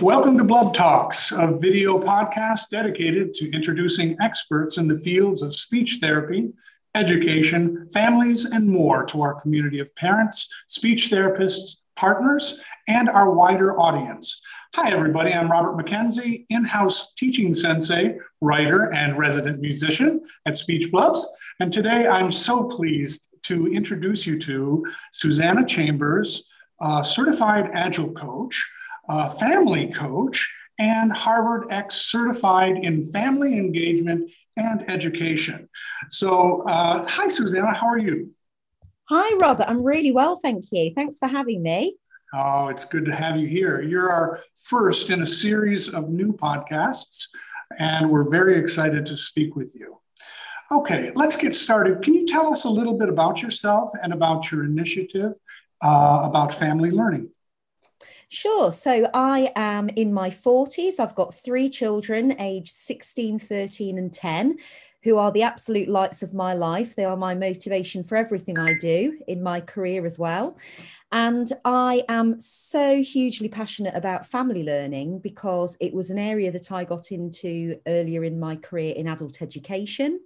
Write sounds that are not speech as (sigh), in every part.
Welcome to Blub Talks, a video podcast dedicated to introducing experts in the fields of speech therapy, education, families, and more to our community of parents, speech therapists, partners, and our wider audience. Hi, everybody. I'm Robert McKenzie, in house teaching sensei, writer, and resident musician at Speech Blubs. And today I'm so pleased to introduce you to Susannah Chambers, certified agile coach, family coach, and Harvard X certified in family engagement and education. So, uh, hi, Susannah, how are you? Hi, Robert. I'm really well, thank you. Thanks for having me. Oh, it's good to have you here. You're our first in a series of new podcasts, and we're very excited to speak with you. Okay, let's get started. Can you tell us a little bit about yourself and about your initiative uh, about family learning? Sure. So I am in my 40s. I've got three children, aged 16, 13, and 10, who are the absolute lights of my life. They are my motivation for everything I do in my career as well. And I am so hugely passionate about family learning because it was an area that I got into earlier in my career in adult education.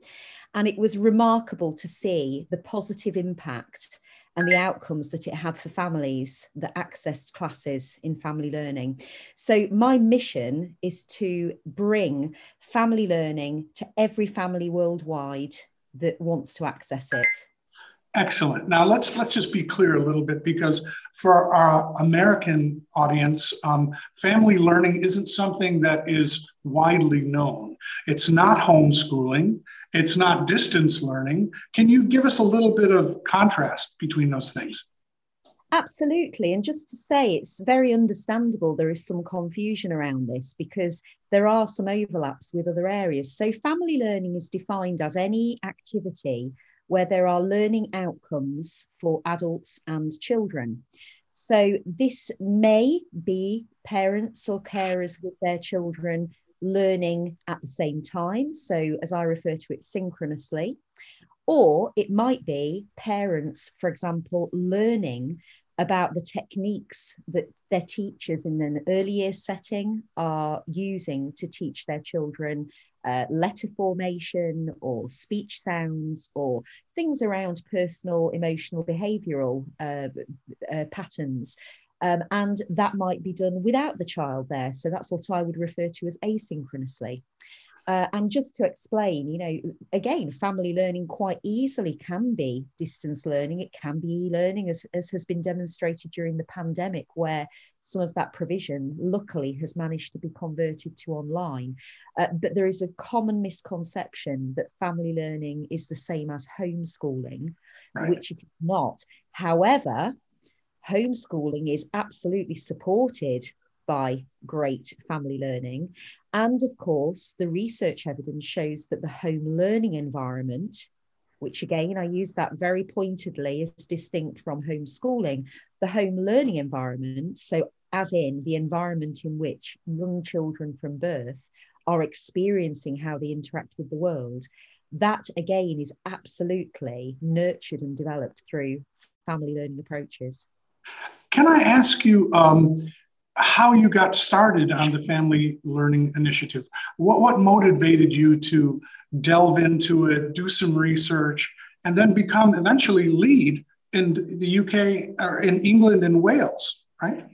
And it was remarkable to see the positive impact and the outcomes that it had for families that accessed classes in family learning. So, my mission is to bring family learning to every family worldwide that wants to access it. Excellent. Now let's let's just be clear a little bit because for our American audience, um, family learning isn't something that is widely known. It's not homeschooling. It's not distance learning. Can you give us a little bit of contrast between those things? Absolutely. And just to say, it's very understandable there is some confusion around this because there are some overlaps with other areas. So, family learning is defined as any activity where there are learning outcomes for adults and children. So, this may be parents or carers with their children learning at the same time. So, as I refer to it, synchronously. Or it might be parents, for example, learning about the techniques that their teachers in an early years setting are using to teach their children uh, letter formation or speech sounds or things around personal emotional behavioral uh, uh, patterns um, and that might be done without the child there. So that's what I would refer to as asynchronously. Uh, and just to explain, you know, again, family learning quite easily can be distance learning. It can be e learning, as, as has been demonstrated during the pandemic, where some of that provision, luckily, has managed to be converted to online. Uh, but there is a common misconception that family learning is the same as homeschooling, right. which it is not. However, homeschooling is absolutely supported by great family learning. And of course, the research evidence shows that the home learning environment, which again, I use that very pointedly, is distinct from homeschooling. The home learning environment, so as in the environment in which young children from birth are experiencing how they interact with the world, that again is absolutely nurtured and developed through family learning approaches. Can I ask you um, how you got started on the Family Learning Initiative? What, what motivated you to delve into it, do some research, and then become eventually lead in the UK or in England and Wales, right?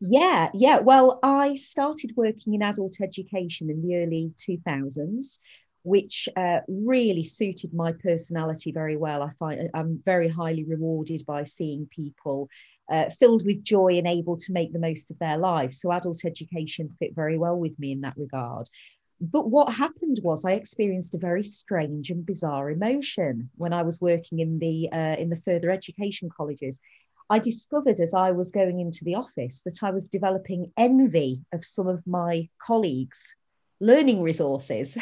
Yeah, yeah. Well, I started working in adult education in the early 2000s which uh, really suited my personality very well. I find I'm very highly rewarded by seeing people uh, filled with joy and able to make the most of their lives. So adult education fit very well with me in that regard. But what happened was I experienced a very strange and bizarre emotion when I was working in the uh, in the further education colleges. I discovered as I was going into the office that I was developing envy of some of my colleagues' learning resources.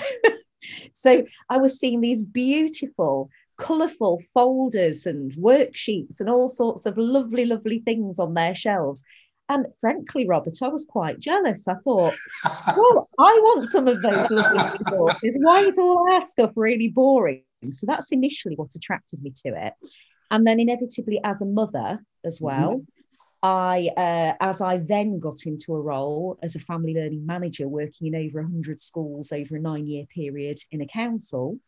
(laughs) so I was seeing these beautiful, colourful folders and worksheets and all sorts of lovely, lovely things on their shelves. And frankly, Robert, I was quite jealous. I thought, (laughs) well, I want some of those lovely resources. Why is all our stuff really boring? So that's initially what attracted me to it. And then, inevitably, as a mother as mm-hmm. well, mm-hmm. I, uh, as I then got into a role as a family learning manager, working in over 100 schools over a nine year period in a council,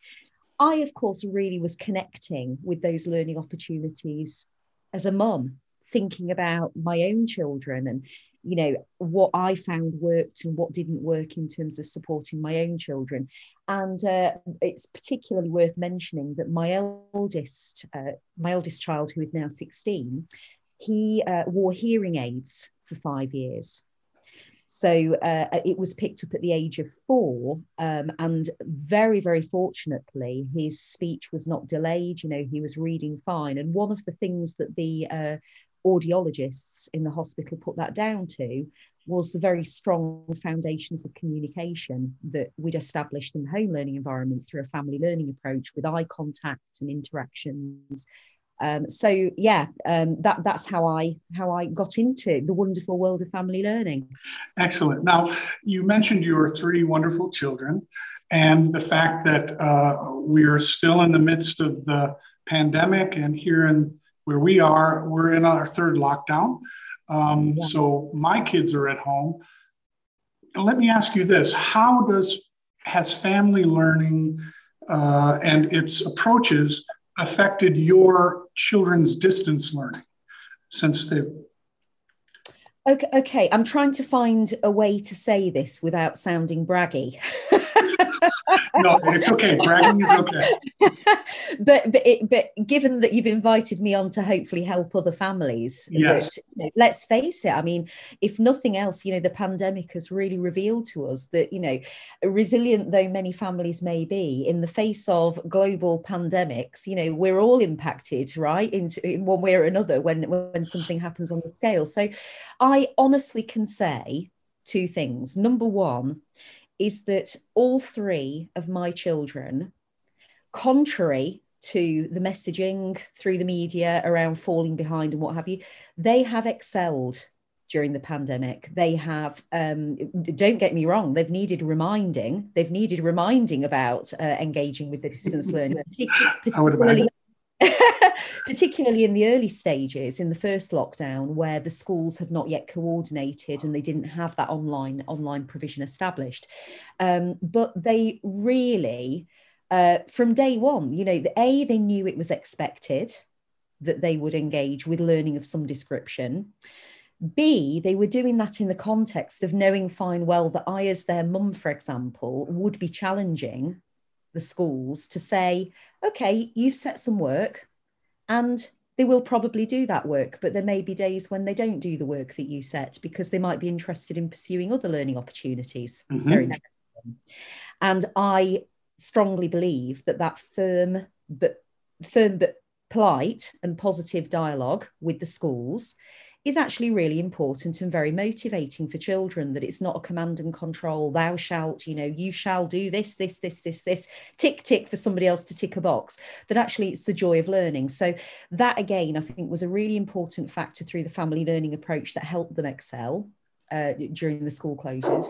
I, of course, really was connecting with those learning opportunities as a mum, thinking about my own children and you know what i found worked and what didn't work in terms of supporting my own children. And uh, it's particularly worth mentioning that my eldest uh, my eldest child who is now 16 he uh, wore hearing aids for five years so uh, it was picked up at the age of four um, and very very fortunately his speech was not delayed you know he was reading fine and one of the things that the uh, audiologists in the hospital put that down to was the very strong foundations of communication that we'd established in the home learning environment through a family learning approach with eye contact and interactions. Um, so yeah, um, that that's how I how I got into the wonderful world of family learning. Excellent. Now you mentioned your three wonderful children, and the fact that uh, we are still in the midst of the pandemic, and here in where we are, we're in our third lockdown. Um, yeah. So my kids are at home. Let me ask you this: How does has family learning uh, and its approaches affected your children's distance learning since they? Okay, okay, I'm trying to find a way to say this without sounding braggy. (laughs) no, it's okay. Bragging is okay. (laughs) but but it, but given that you've invited me on to hopefully help other families, yes. That, you know, let's face it. I mean, if nothing else, you know, the pandemic has really revealed to us that you know, resilient though many families may be, in the face of global pandemics, you know, we're all impacted, right, into in one way or another when when something happens on the scale. So, I honestly can say two things. Number one is that all three of my children, contrary to the messaging through the media around falling behind and what have you, they have excelled during the pandemic. They have, um, don't get me wrong, they've needed reminding. They've needed reminding about uh, engaging with the distance learning, particularly particularly in the early stages in the first lockdown where the schools had not yet coordinated and they didn't have that online online provision established. Um, but they really uh, from day one you know a they knew it was expected that they would engage with learning of some description. B, they were doing that in the context of knowing fine well that I, as their mum, for example, would be challenging the schools to say, okay, you've set some work and they will probably do that work, but there may be days when they don't do the work that you set because they might be interested in pursuing other learning opportunities. Mm-hmm. And I strongly believe that that firm but firm but polite and positive dialogue with the schools is actually really important and very motivating for children that it's not a command and control thou shalt you know you shall do this this this this this tick tick for somebody else to tick a box. But actually it's the joy of learning. So that again i think was a really important factor through the family learning approach that helped them excel uh, during the school closures.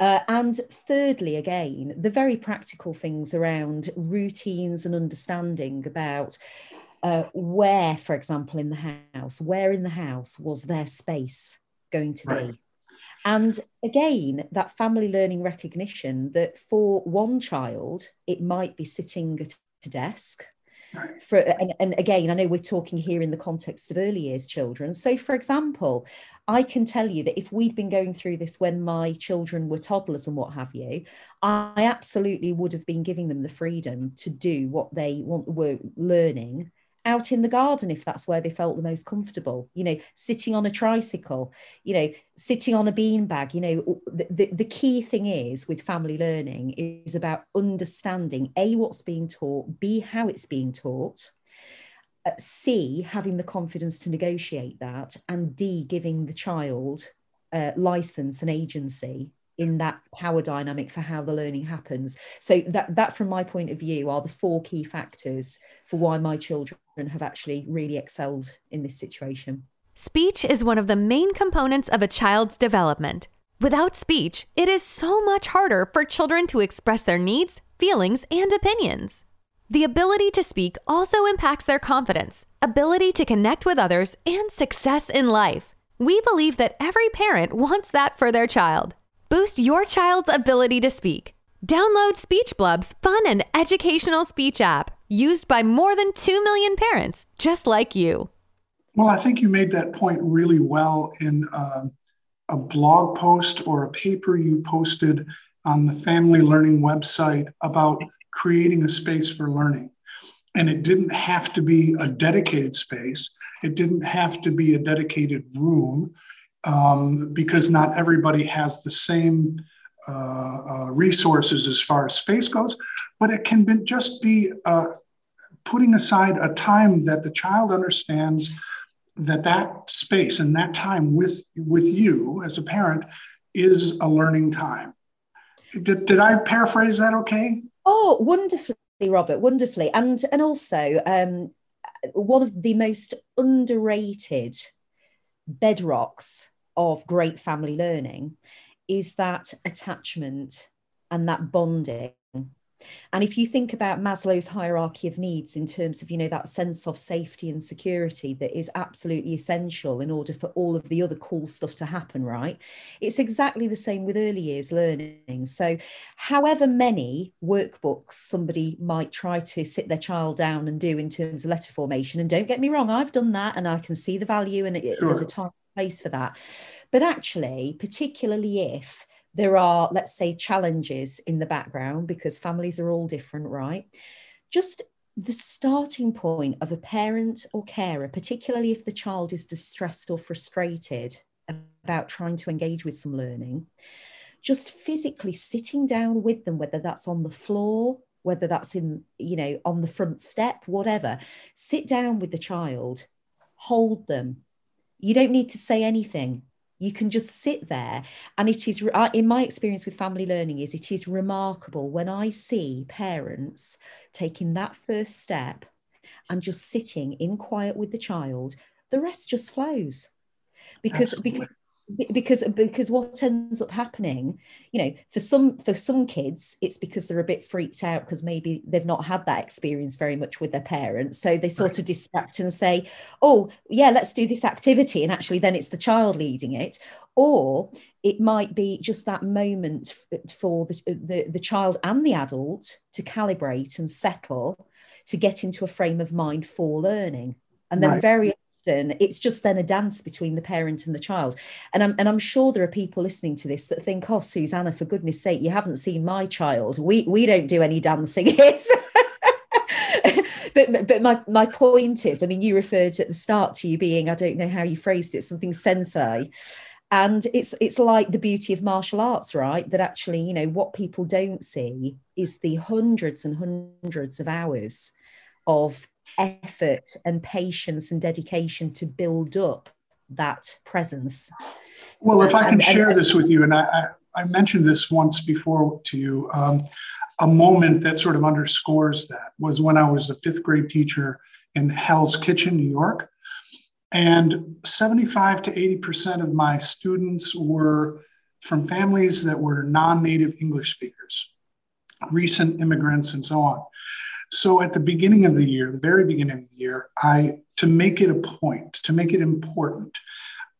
Uh, and thirdly, again, the very practical things around routines and understanding about uh, where, for example, in the house, where in the house was their space going to right. be? And again, that family learning recognition that for one child, it might be sitting at a desk. Right. For, and, and again, I know we're talking here in the context of early years children. So, for example, I can tell you that if we'd been going through this when my children were toddlers and what have you, I absolutely would have been giving them the freedom to do what they want, were learning out in the garden if that's where they felt the most comfortable you know sitting on a tricycle you know sitting on a beanbag you know the, the, the, key thing is with family learning is about understanding a what's being taught b how it's being taught uh, c having the confidence to negotiate that and d giving the child uh, license and agency in that power dynamic for how the learning happens. So that that from my point of view are the four key factors for why my children have actually really excelled in this situation. Speech is one of the main components of a child's development. Without speech it is so much harder for children to express their needs feelings and opinions. The ability to speak also impacts their confidence ability to connect with others and success in life. We believe that every parent wants that for their child. Boost your child's ability to speak. Download Speech Blub's fun and educational speech app, used by more than 2 million parents just like you. Well, I think you made that point really well in uh, a blog post or a paper you posted on the Family Learning website about creating a space for learning. And it didn't have to be a dedicated space, it didn't have to be a dedicated room um, because not everybody has the same. Uh, uh, resources as far as space goes, but it can be, just be uh, putting aside a time that the child understands that that space and that time with with you as a parent is a learning time did, did i paraphrase that okay oh wonderfully robert wonderfully and and also um, one of the most underrated bedrocks of great family learning is that attachment and that bonding and if you think about Maslow's hierarchy of needs in terms of, you know, that sense of safety and security that is absolutely essential in order for all of the other cool stuff to happen, right? It's exactly the same with early years learning. So, however many workbooks somebody might try to sit their child down and do in terms of letter formation, and don't get me wrong, I've done that and I can see the value and it, sure. there's a time place for that. But actually, particularly if there are, let's say, challenges in the background because families are all different, right? Just the starting point of a parent or carer, particularly if the child is distressed or frustrated about trying to engage with some learning, just physically sitting down with them, whether that's on the floor, whether that's in, you know, on the front step, whatever, sit down with the child, hold them. You don't need to say anything. You can just sit there. And it is in my experience with family learning is it is remarkable when i see parents taking that first step and just sitting in quiet with the child the rest just flows. Because because because because what ends up happening you know for some for some kids it's because they're a bit freaked out because maybe they've not had that experience very much with their parents so they sort right. of distract and say oh yeah let's do this activity and actually then it's the child leading it or it might be just that moment for the, the, the child and the adult to calibrate and settle to get into a frame of mind for learning and then right. very often it's just then a dance between the parent and the child. And I'm and I'm sure there are people listening to this that think, oh, Susannah, for goodness sake, you haven't seen my child. We we don't do any dancing here. (laughs) but but my my point is, I mean, you referred at the start to you being, I don't know how you phrased it, something sensei. And it's it's like the beauty of martial arts, right? That actually, you know, what people don't see is the hundreds and hundreds of hours of effort and patience and dedication to build up that presence. Well, if I can and, share and, this with you, and I, I, I, mentioned this once before to you, um, a moment that sort of underscores that was when I was a fifth grade teacher in Hell's Kitchen, New York. And 75 to 80% of my students were from families that were non native English speakers, recent immigrants, and so on. So at the beginning of the year, the very beginning of the year, I to make it a point, to make it important,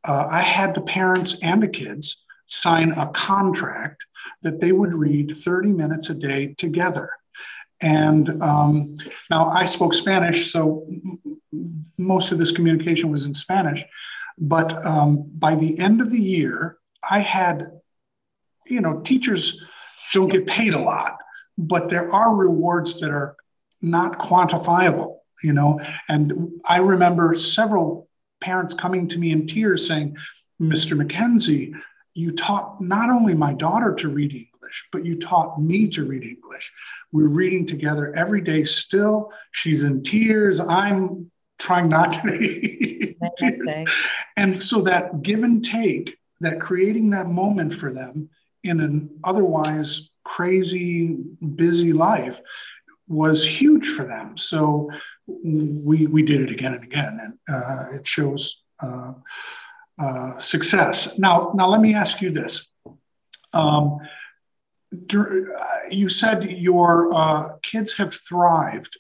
uh, I had the parents and the kids sign a contract that they would read 30 minutes a day together. And um, now I spoke Spanish, so most of this communication was in Spanish. But um, by the end of the year, I had, you know, teachers don't get paid a lot, but there are rewards that are not quantifiable, you know. And I remember several parents coming to me in tears saying, Mr. McKenzie, you taught not only my daughter to read English, but you taught me to read English. We're reading together every day still. She's in tears. I'm trying not to (laughs) be tears. And so that give and take, that creating that moment for them in an otherwise crazy, busy life was huge for them. So we we did it again and again, and uh, it shows uh, uh, success. Now, now let me ask you this. Um, you said your uh, kids have thrived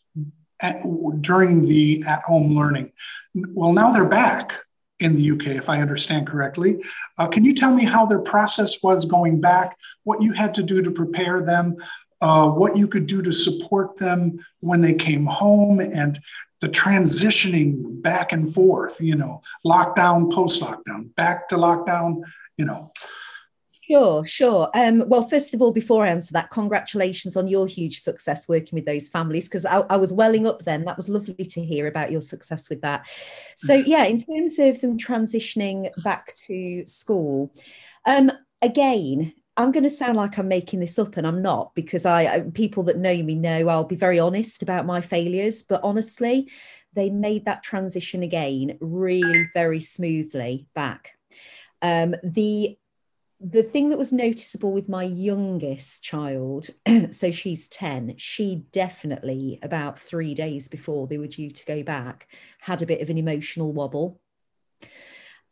at, during the at-home learning. Well, now they're back. in the UK, if I understand correctly. Uh, can you tell me how their process was going back, what you had to do to prepare them, uh, what you could do to support them when they came home, and the transitioning back and forth, you know, lockdown, post lockdown, back to lockdown, you know? Sure, sure. Um, well, first of all, before I answer that, congratulations on your huge success working with those families because I, I, was welling up then. That was lovely to hear about your success with that. So, yeah, in terms of them transitioning back to school, um, again, I'm going to sound like I'm making this up, and I'm not because I people that know me know I'll be very honest about my failures. But honestly, they made that transition again really very smoothly back. Um, the the thing that was noticeable with my youngest child, (clears throat) so she's 10, she definitely, about three days before they were due to go back, had a bit of an emotional wobble.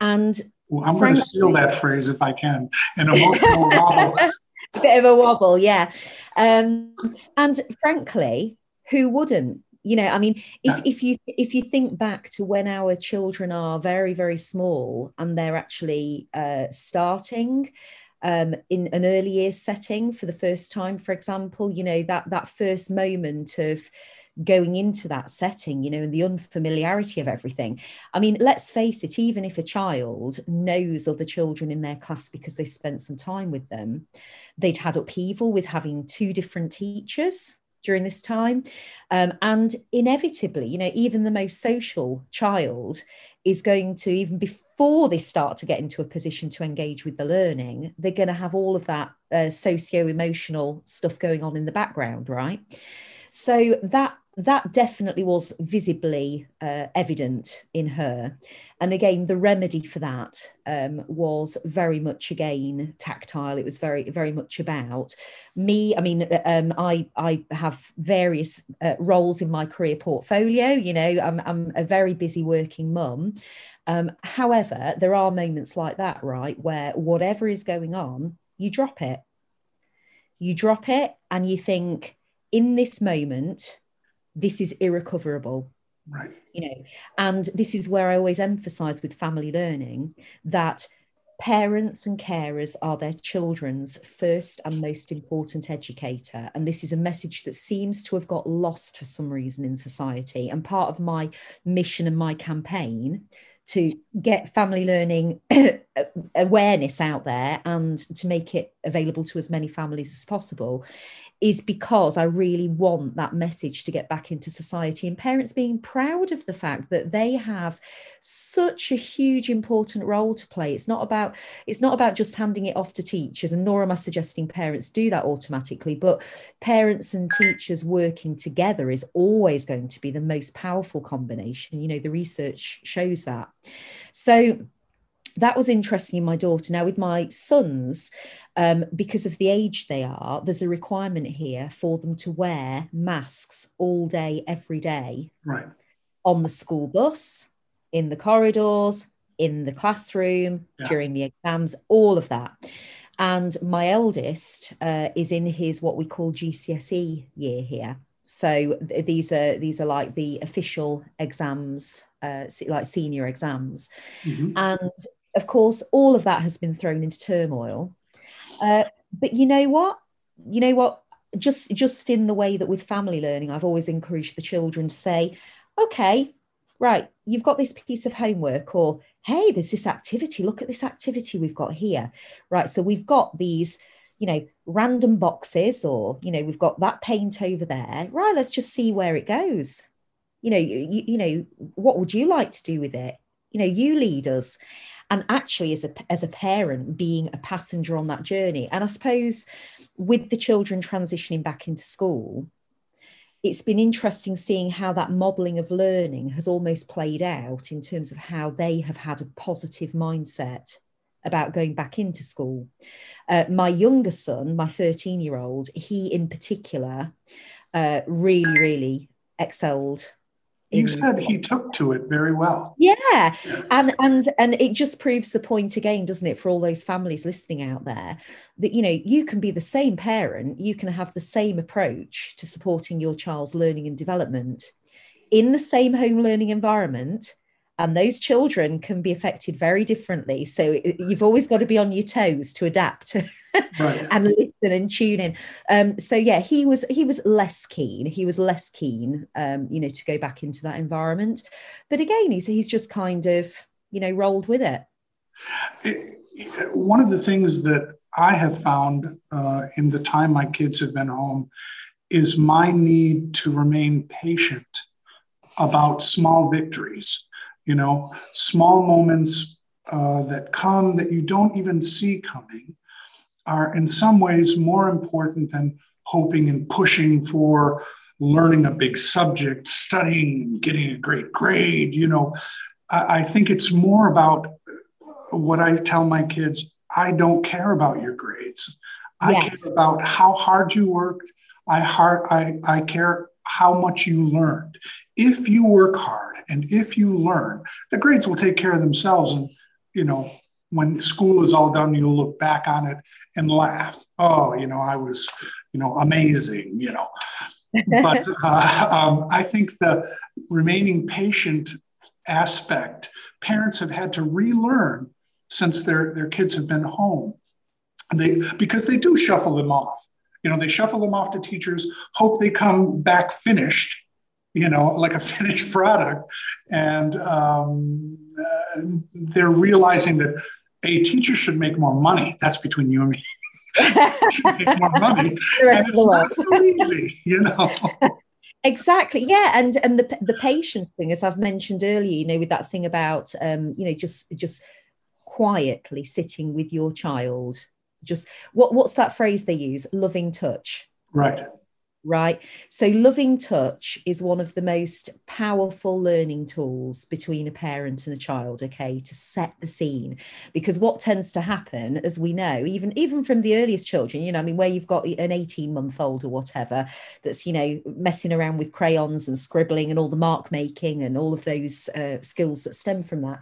And well, I'm going to steal that phrase if I can an emotional wobble. A (laughs) bit of a wobble, yeah. Um, and frankly, who wouldn't? you know i mean if, if you if you think back to when our children are very very small and they're actually uh, starting um, in an early years setting for the first time for example you know that that first moment of going into that setting you know and the unfamiliarity of everything i mean let's face it even if a child knows other children in their class because they spent some time with them they'd had upheaval with having two different teachers during this time. Um, and inevitably, you know, even the most social child is going to, even before they start to get into a position to engage with the learning, they're going to have all of that uh, socio emotional stuff going on in the background, right? So that that definitely was visibly uh, evident in her. And again, the remedy for that um, was very much again tactile. It was very, very much about me. I mean, uh, um, I I have various uh, roles in my career portfolio. You know, I'm I'm a very busy working mum. Um, however, there are moments like that, right, where whatever is going on, you drop it. You drop it, and you think, in this moment this is irrecoverable. Right. You know and this is where i always emphasize with family learning that parents and carers are their children's first and most important educator. And this is a message that seems to have got lost for some reason in society. And part of my mission and my campaign to get family learning awareness out there and to make it available to as many families as possible is because I really want that message to get back into society and parents being proud of the fact that they have such a huge important role to play. It's not about it's not about just handing it off to teachers and nor am I suggesting parents do that automatically, but parents and teachers working together is always going to be the most powerful combination. You know, the research shows that. So that was interesting in my daughter. Now, with my sons, um, because of the age they are, there's a requirement here for them to wear masks all day, every day. Right. On the school bus, in the corridors, in the classroom, yeah. during the exams, all of that. And my eldest uh, is in his what we call GCSE year here. So th- these are these are like the official exams, uh, like senior exams, mm-hmm. and of course, all of that has been thrown into turmoil. Uh, but you know what? You know what? Just just in the way that with family learning, I've always encouraged the children to say, "Okay, right, you've got this piece of homework," or "Hey, there's this activity. Look at this activity we've got here." Right. So we've got these you know random boxes or you know we've got that paint over there right let's just see where it goes you know you, you know what would you like to do with it you know you lead us and actually as a as a parent being a passenger on that journey and i suppose with the children transitioning back into school it's been interesting seeing how that modeling of learning has almost played out in terms of how they have had a positive mindset about going back into school. Uh, my younger son, my 13 year old, he in particular uh, really, really excelled you mm. said he took to it very well. Yeah. and and and it just proves the point again doesn't it for all those families listening out there that you know you can be the same parent you can have the same approach to supporting your child's learning and development in the same home learning environment and those children can be affected very differently. So you've always got to be on your toes to adapt (laughs) right. and listen and tune in. Um, so yeah he was he was less keen. He was less keen um, you know to go back into that environment. But again he's he's just kind of you know rolled with it, it one of the things that i have found uh, in the time my kids have been home is my need to remain patient about small victories you know, small moments uh, that come that you don't even see coming are in some ways more important than hoping and pushing for learning a big subject, studying, getting a great grade. You know, I, I think it's more about what I tell my kids I don't care about your grades. I yes. care about how hard you worked. I, hard, I, I care how much you learned. If you work hard and if you learn, the grades will take care of themselves. And, you know, when school is all done, you'll look back on it and laugh. Oh, you know, I was, you know, amazing, you know. but (laughs) uh, um, I think the remaining patient aspect, parents have had to relearn since their, their kids have been home. They, because they do shuffle them off. You know, they shuffle them off to teachers, hope they come back finished, you know, (laughs) like a finished product. And um, uh, they're realizing that a teacher should make more money. That's between you and me. (laughs) make more (laughs) money. and it's not so easy, you know. exactly yeah and and the the patience thing as i've mentioned earlier you know with that thing about um you know just just quietly sitting with your child just what what's that phrase they use? Loving touch. Right. Right? So loving touch is one of the most powerful learning tools between a parent and a child okay to set the scene. Because what tends to happen as we know even even from the earliest children you know i mean where you've got an 18 month old or whatever that's you know messing around with crayons and scribbling and all the mark making and all of those uh, skills that stem from that.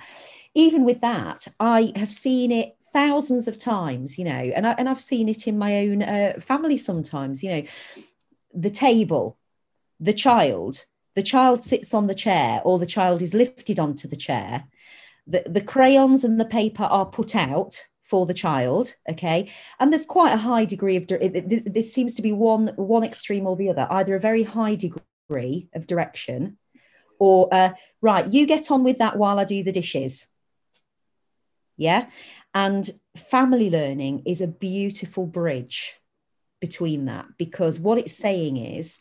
Even with that i have seen it thousands of times, you know, and, I, and I've seen it in my own uh, family sometimes, you know, the table, the child, the child sits on the chair or the child is lifted onto the chair. The, the crayons and the paper are put out for the child okay? And there's quite a high degree of this seems to be one one extreme or the other either a very high degree of direction or uh, right you get on with that while i do the dishes yeah and family learning is a beautiful bridge between that because what it's saying is,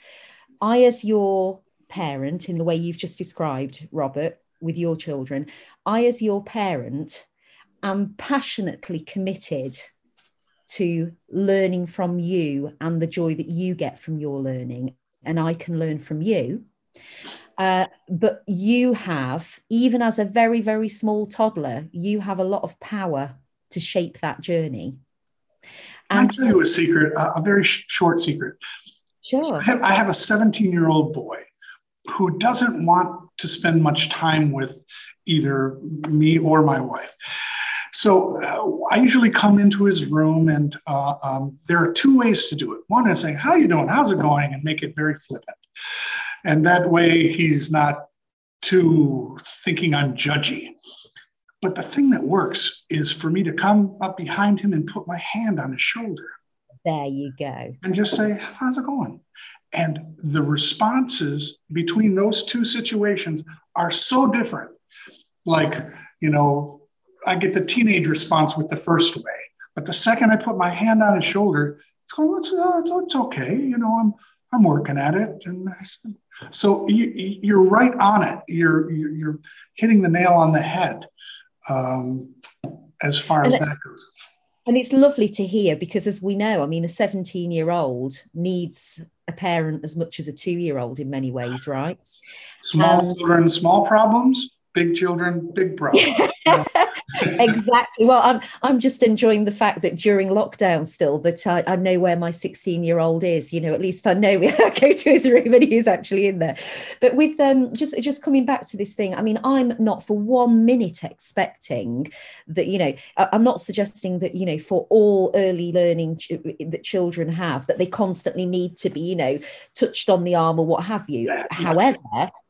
I, as your parent, in the way you've just described, Robert, with your children, I, as your parent, am passionately committed to learning from you and the joy that you get from your learning. And I can learn from you. Uh, but you have, even as a very, very small toddler, you have a lot of power to shape that journey. And I'll tell you a secret, a very sh- short secret. Sure. So I have a 17 year old boy who doesn't want to spend much time with either me or my wife. So uh, I usually come into his room, and uh, um, there are two ways to do it. One is saying, "How you doing? How's it going?" and make it very flippant and that way he's not too thinking I'm judgy. But the thing that works is for me to come up behind him and put my hand on his shoulder. There you go. And just say, How's it going? And the responses between those two situations are so different. Like, you know, I get the teenage response with the first way, but the second I put my hand on his shoulder, it's, oh, it's, uh, it's okay. You know, I'm, I'm working at it. And I said, so you, are right on it. You're, you're hitting the nail on the head um, as far and as that goes. And it's lovely to hear because, as we know, I mean, a 17 year old needs a parent as much as a two year old in many ways, right? Small um, children, small problems, big children, big problems. (laughs) exactly. Well, I'm I'm just enjoying the fact that during lockdown still that I, I know where my 16 year old is. You know, at least I know (laughs) I go to his room and he's actually in there. But with um just just coming back to this thing, I mean, I'm not for one minute expecting that you know I'm not suggesting that you know for all early learning ch- that children have that they constantly need to be you know touched on the arm or what have you. However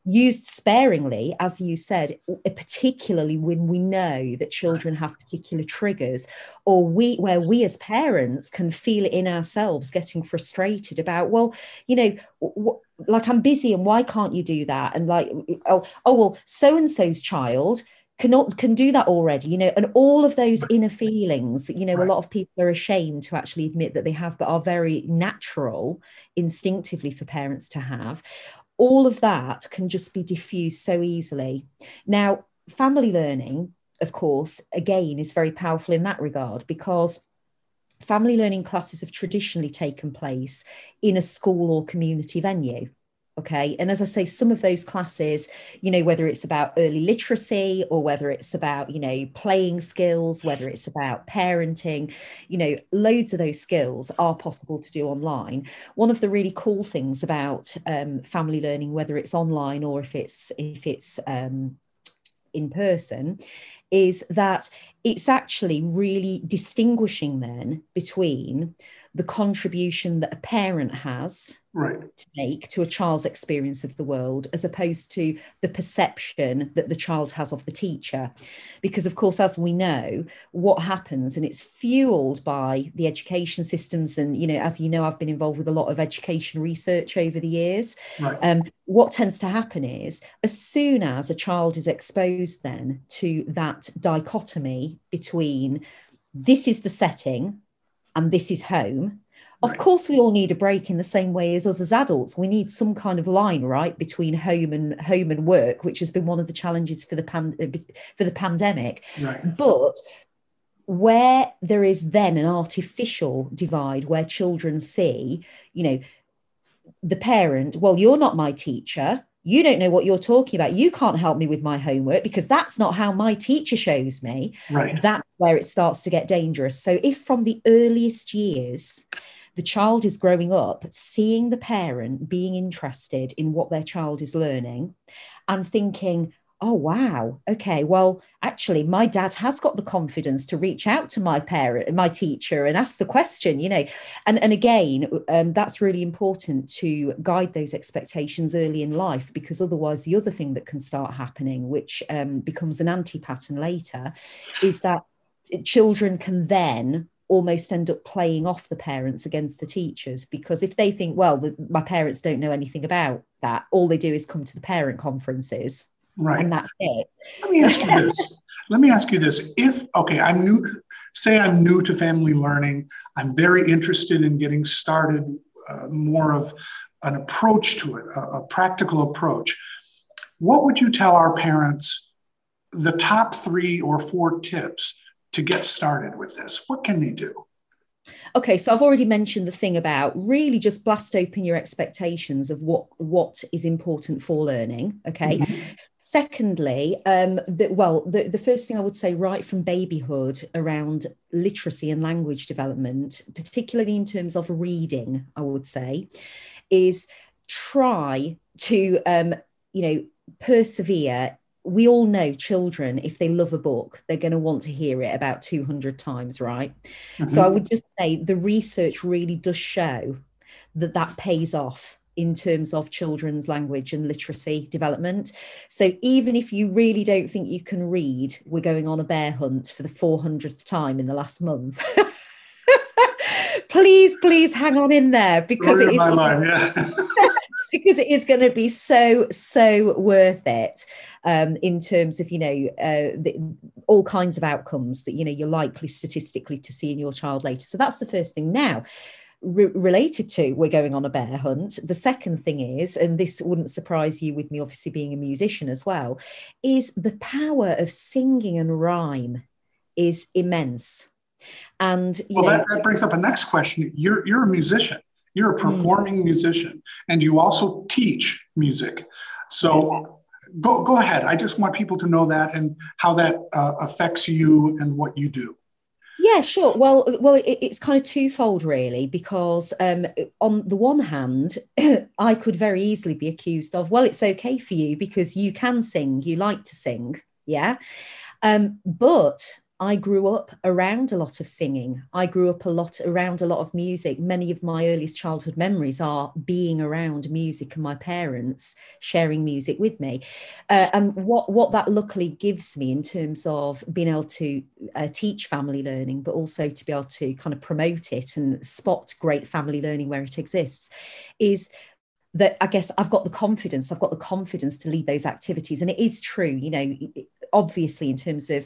used sparingly, as you said, uh, particularly when we know that children have particular triggers, or we where we as parents can feel it in ourselves, getting frustrated about, well, you know, w- like I'm busy and why can't you do that? And like, oh, oh well, so and so's child cannot can do that already you know and all of those inner feelings that you know right. a lot of people are ashamed to actually admit that they have but are very natural instinctively for parents to have all of that can just be diffused so easily. Now, family learning, of course, again, is very powerful in that regard because family learning classes have traditionally taken place in a school or community venue. Okay. And as I say, some of those classes, you know, whether it's about early literacy or whether it's about, you know, playing skills, whether it's about parenting, you know, loads of those skills are possible to do online. One of the really cool things about um, family learning, whether it's online or if it's, if it's, um, in person is that it's actually really distinguishing then between the contribution that a parent has right. to make to a child's experience of the world as opposed to the perception that the child has of the teacher because of course as we know what happens and it's fueled by the education systems and you know as you know i've been involved with a lot of education research over the years right. um, what tends to happen is as soon as a child is exposed then to that dichotomy between this is the setting and this is home of course, we all need a break in the same way as us as adults. We need some kind of line, right, between home and home and work, which has been one of the challenges for the pan- uh, for the pandemic. Right. But where there is then an artificial divide where children see, you know, the parent, well, you're not my teacher. You don't know what you're talking about. You can't help me with my homework because that's not how my teacher shows me. Right. That's where it starts to get dangerous. So, if from the earliest years, the child is growing up seeing the parent being interested in what their child is learning and thinking, oh wow. Okay well actually my dad has got the confidence to reach out to my parent my teacher and ask the question you know. And and again um, that's really important to guide those expectations early in life because otherwise the other thing that can start happening which um, becomes an anti-pattern later is that children can then almost end up playing off the parents against the teachers because if they think well the, my parents don't know anything about that all they do is come to the parent conferences right and that's it let me ask you this (laughs) let me ask you this if okay i'm new say i'm new to family learning i'm very interested in getting started uh, more of an approach to it a, a practical approach what would you tell our parents the top three or four tips to get started with this? What can they do? Okay, so I've already mentioned the thing about really just blast open your expectations of what what is important for learning. Okay. Mm-hmm. Secondly, um, the, well, the, the first thing I would say right from babyhood around literacy and language development, particularly in terms of reading, I would say, is try to, um, you know, persevere we all know children, if they love a book, they're going to want to hear it about 200 times, right? Mm-hmm. So I would just say the research really does show that that pays off in terms of children's language and literacy development. So even if you really don't think you can read, we're going on a bear hunt for the 400th time in the last month. (laughs) please, please hang on in there because it is. Life, yeah. (laughs) because it is going to be so so worth it um, in terms of you know uh, the, all kinds of outcomes that you know you're likely statistically to see in your child later so that's the first thing now Re- related to we're going on a bear hunt the second thing is and this wouldn't surprise you with me obviously being a musician as well is the power of singing and rhyme is immense and well know, that, that brings up a next question you're you're a musician you're a hmm. performing mm. musician and you also teach music. So go, go ahead. I just want people to know that and how that uh, affects you and what you do. Yeah, sure. Well, well, it, it's kind of twofold, really, because um, on the one hand, (clears throat) I could very easily be accused of, well, it's okay for you because you can sing, you like to sing, yeah. Um, but I grew up around a lot of singing. I grew up a lot around a lot of music. Many of my earliest childhood memories are being around music and my parents sharing music with me. Uh, and what, what that luckily gives me in terms of being able to uh, teach family learning, but also to be able to kind of promote it and spot great family learning where it exists, is that I guess I've got the confidence, I've got the confidence to lead those activities. And it is true, you know, obviously, in terms of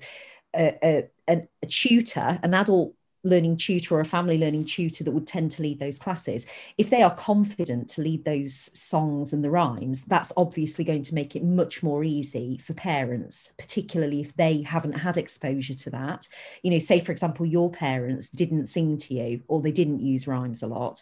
a, a, a tutor, an adult learning tutor or a family learning tutor that would tend to lead those classes, if they are confident to lead those songs and the rhymes, that's obviously going to make it much more easy for parents, particularly if they haven't had exposure to that. You know, say, for example, your parents didn't sing to you or they didn't use rhymes a lot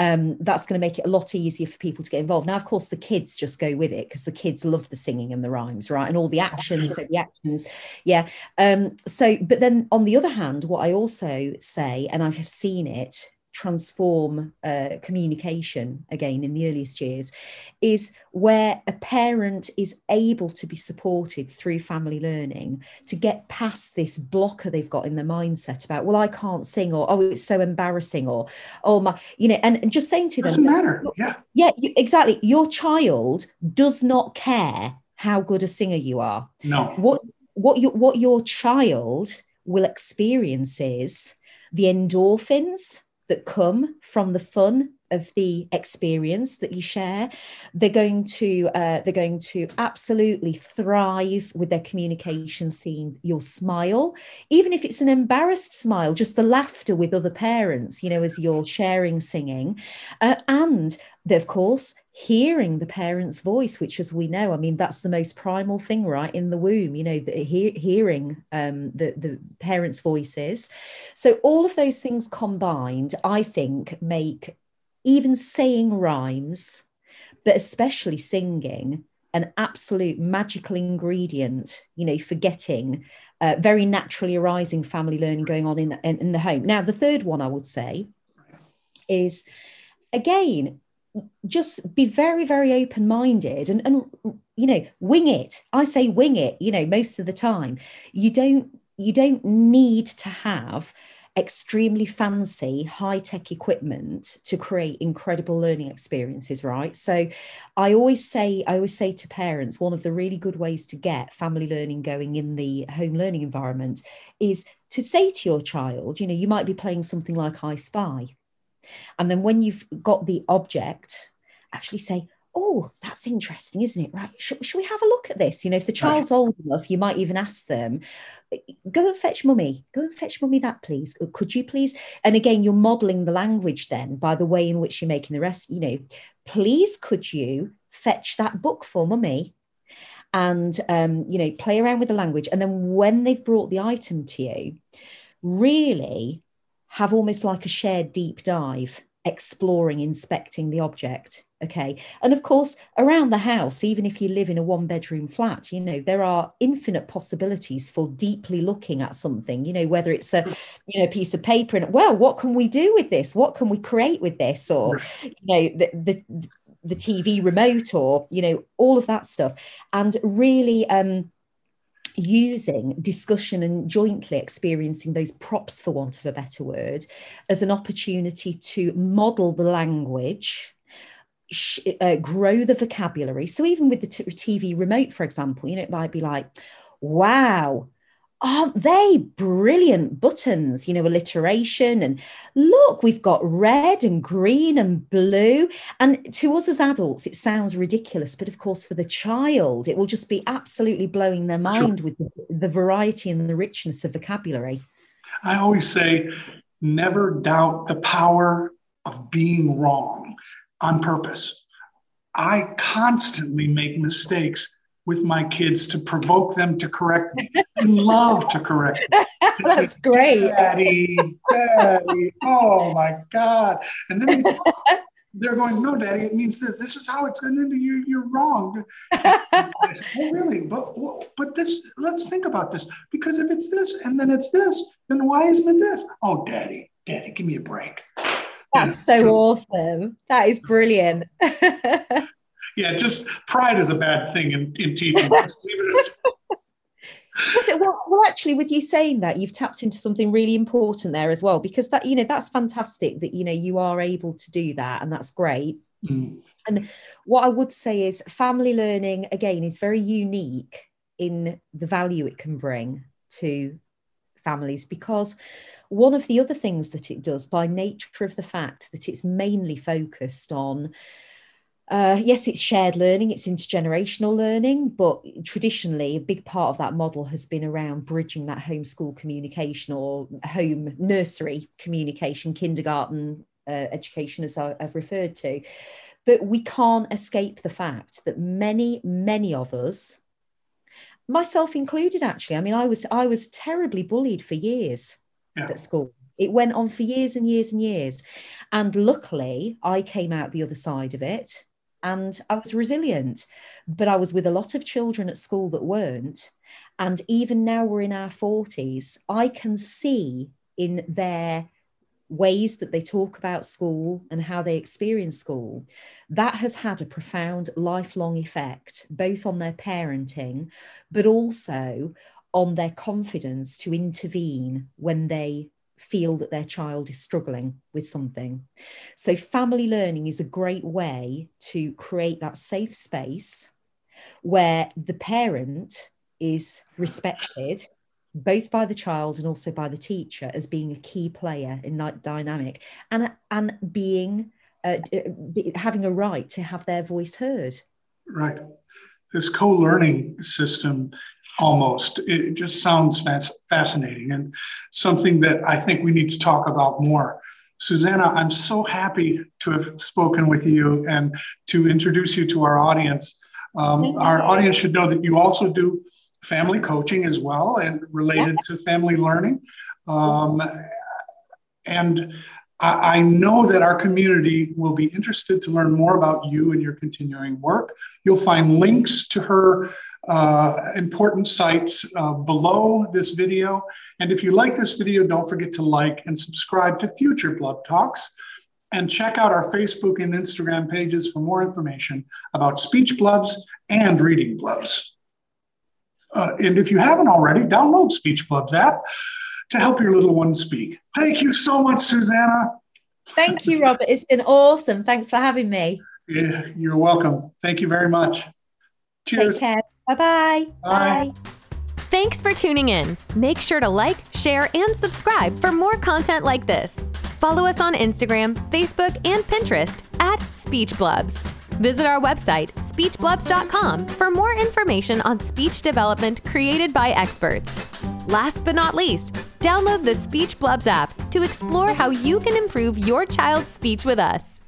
um, that's going to make it a lot easier for people to get involved. Now, of course, the kids just go with it because the kids love the singing and the rhymes, right? And all the actions, so the actions, yeah. Um, so, but then on the other hand, what I also say, and I have seen it transform uh, communication again in the earliest years is where a parent is able to be supported through family learning to get past this blocker they've got in their mindset about well i can't sing or oh it's so embarrassing or oh my you know and, and just saying to doesn't them matter yeah. Yeah exactly. Your child does not care how good a singer you are. No. What what your what your child will experience is the endorphins that come from the fun of the experience that you share. They're going to uh, they're going to absolutely thrive with their communication seeing your smile. Even if it's an embarrassed smile just the laughter with other parents you know as you're sharing singing. Uh, and of course hearing the parent's voice which as we know i mean that's the most primal thing right in the womb you know the, he, hearing um, the, the parents voices. So all of those things combined i think make even saying rhymes but especially singing an absolute magical ingredient you know for getting uh, very naturally arising family learning going on in, in, in the home. Now the third one i would say is again just be very very open minded and and you know wing it. I say wing it you know most of the time. You don't you don't need to have extremely fancy high tech equipment to create incredible learning experiences right? So i always say i always say to parents one of the really good ways to get family learning going in the home learning environment is to say to your child you know you might be playing something like i spy. And then when you've got the object, actually say, oh, that's interesting, isn't it? Right. Should, should, we have a look at this? You know, if the child's old enough, you might even ask them, go and fetch mummy, go and fetch mummy that, please. Could you please? And again, you're modeling the language then by the way in which you're making the rest, you know, please could you fetch that book for mummy? And, um, you know, play around with the language. And then when they've brought the item to you, really have almost like a shared deep dive exploring inspecting the object okay? And of course around the house even if you live in a one bedroom flat you know there are infinite possibilities for deeply looking at something you know whether it's a you know piece of paper and well what can we do with this? What can we create with this? Or you know the, the the tv remote or you know all of that stuff. And really um using discussion and jointly experiencing those props, for want of a better word, as an opportunity to model the language. Uh, grow the vocabulary. So, even with the t- TV remote, for example, you know, it might be like, wow, aren't they brilliant buttons you know alliteration and look we've got red and green and blue and to us as adults it sounds ridiculous but of course for the child it will just be absolutely blowing their mind sure. with the variety and the richness of vocabulary i always say never doubt the power of being wrong on purpose i constantly make mistakes with my kids to provoke them to correct me. I (laughs) love to correct me. (laughs) That's great. Daddy, daddy, oh my God. And then they, (laughs) they're going, no, daddy, it means this. This is how it's going to you. You're wrong. Oh, really? But, but this, let's think about this. Because if it's this and then it's this, then why isn't it this? Oh, daddy, daddy, give me a break. That's so awesome. That is brilliant (laughs) yeah, just pride is a bad thing in, in teaching. well, well, actually, with you saying that, you've tapped into something really important there as well, because that you know that's fantastic that you know you are able to do that, and that's great. Mm. And what I would say is, family learning again is very unique in the value it can bring to families because one of the other things that it does, by nature of the fact that it's mainly focused on uh, yes, it's shared learning, it's intergenerational learning, but traditionally, a big part of that model has been around bridging that homeschool communication or home nursery communication, kindergarten uh, education, as I, I've referred to. But we can't escape the fact that many, many of us, myself included, actually, I mean, I was I was terribly bullied for years yeah. at school. It went on for years and years and years. And luckily, I came out the other side of it and I was resilient. But I was with a lot of children at school that weren't. And even now we're in our 40s, I can see in their ways that they talk about school and how they experience school, that has had a profound lifelong effect, both on their parenting, but also on their confidence to intervene when they feel that their child is struggling with something. So, family learning is a great way to create that safe space where the parent is respected both by the child and also by the teacher as being a key player in that dynamic and and being uh, having a right to have their voice heard right this co-learning system almost. It just sounds fascinating and something that I think we need to talk about more. Susannah, I'm so happy to have spoken with you and to introduce you to our audience. Um, our audience should know that you also do family coaching as well and related yeah. to family learning. Um, and I, I know that our community will be interested to learn more about you and your continuing work. You'll find links to her uh, important sites uh, below this video. And if you like this video, don't forget to like and subscribe to future Blub Talks. And check out our Facebook and Instagram pages for more information about speech blubs and reading blubs. Uh, and if you haven't already, download Speech Blubs app to help your little one speak. Thank you so much, Susannah. Thank you, Robert. It's been awesome. Thanks for having me. Yeah, you're welcome. Thank you very much. Cheers. Take care. Bye-bye. Bye. Bye. Thanks for tuning in. Make sure to like, share, and subscribe for more content like this. Follow us on Instagram, Facebook, and Pinterest at SpeechBlubs. Visit our website, speechblubs.com, for more information on speech development created by experts. Last but not least, download the Speech Blubs app to explore how you can improve your child's speech with us.